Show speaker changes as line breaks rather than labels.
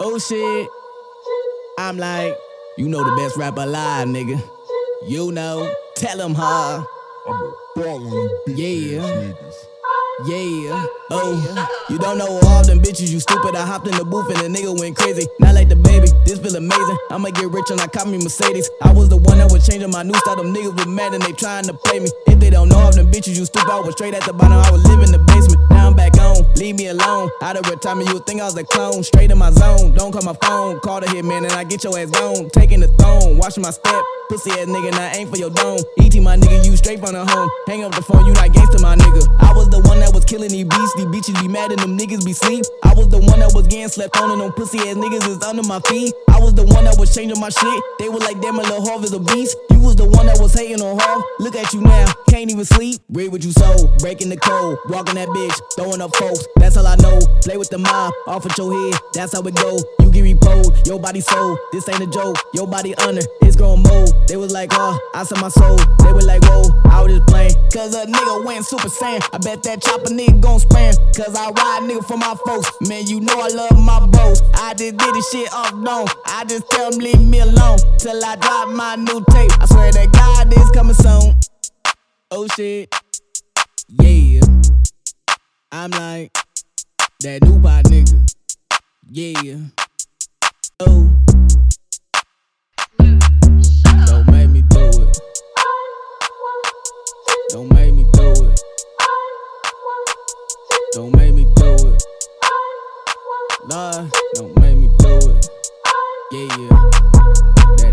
Oh shit. I'm like, you know the best rapper alive, nigga. You know, tell him, huh?
I'm a ball on you bitch
Yeah.
niggas.
Yeah, oh, you don't know all them bitches, you stupid. I hopped in the booth and the nigga went crazy. Not like the baby, this feel amazing. I'ma get rich and I caught me Mercedes. I was the one that was changing my new style. Them niggas was mad and they trying to play me. If they don't know all them bitches, you stupid. I was straight at the bottom, I was living in the basement. Now I'm back on, alone. Out of retirement, you think I was a clone. Straight in my zone, don't call my phone. Call the hitman and I get your ass gone. Taking the throne, watching my step. Pussy ass nigga, now ain't for your dome. ET my nigga, you straight from the home. Hang up the phone, you not gangsta my nigga. I was the one that was killing these beats. These bitches be mad and them niggas be sleep. I was the one that was getting slept on and them pussy ass niggas is under my feet. I was the one that was changing my shit. They were like, damn, my little Harv is a beast. You was the one that was hating on Harv. Look at you now, can't even sleep. Read what you sold, breaking the code, walking that bitch, throwing up folks. That's all I know. Play with the mob, off with your head. That's how it go. You get repoed, your body sold. This ain't a joke. Your body under, it's growing mold. They was like, oh, I said my soul. They were like, whoa, I was just playing. Cause a nigga went super saiyan. I bet that chopper nigga gon' spam. Cause I ride nigga for my folks. Man, you know I love my bros. I just did this shit off dome. I just tell them leave me alone. Till I drop my new tape. I swear that God is coming soon. Oh shit. Yeah. I'm like that new bot nigga. Yeah. Oh. Don't make me do it. Don't make me do it. Don't make me do it. Nah, don't make me do it. Yeah, yeah.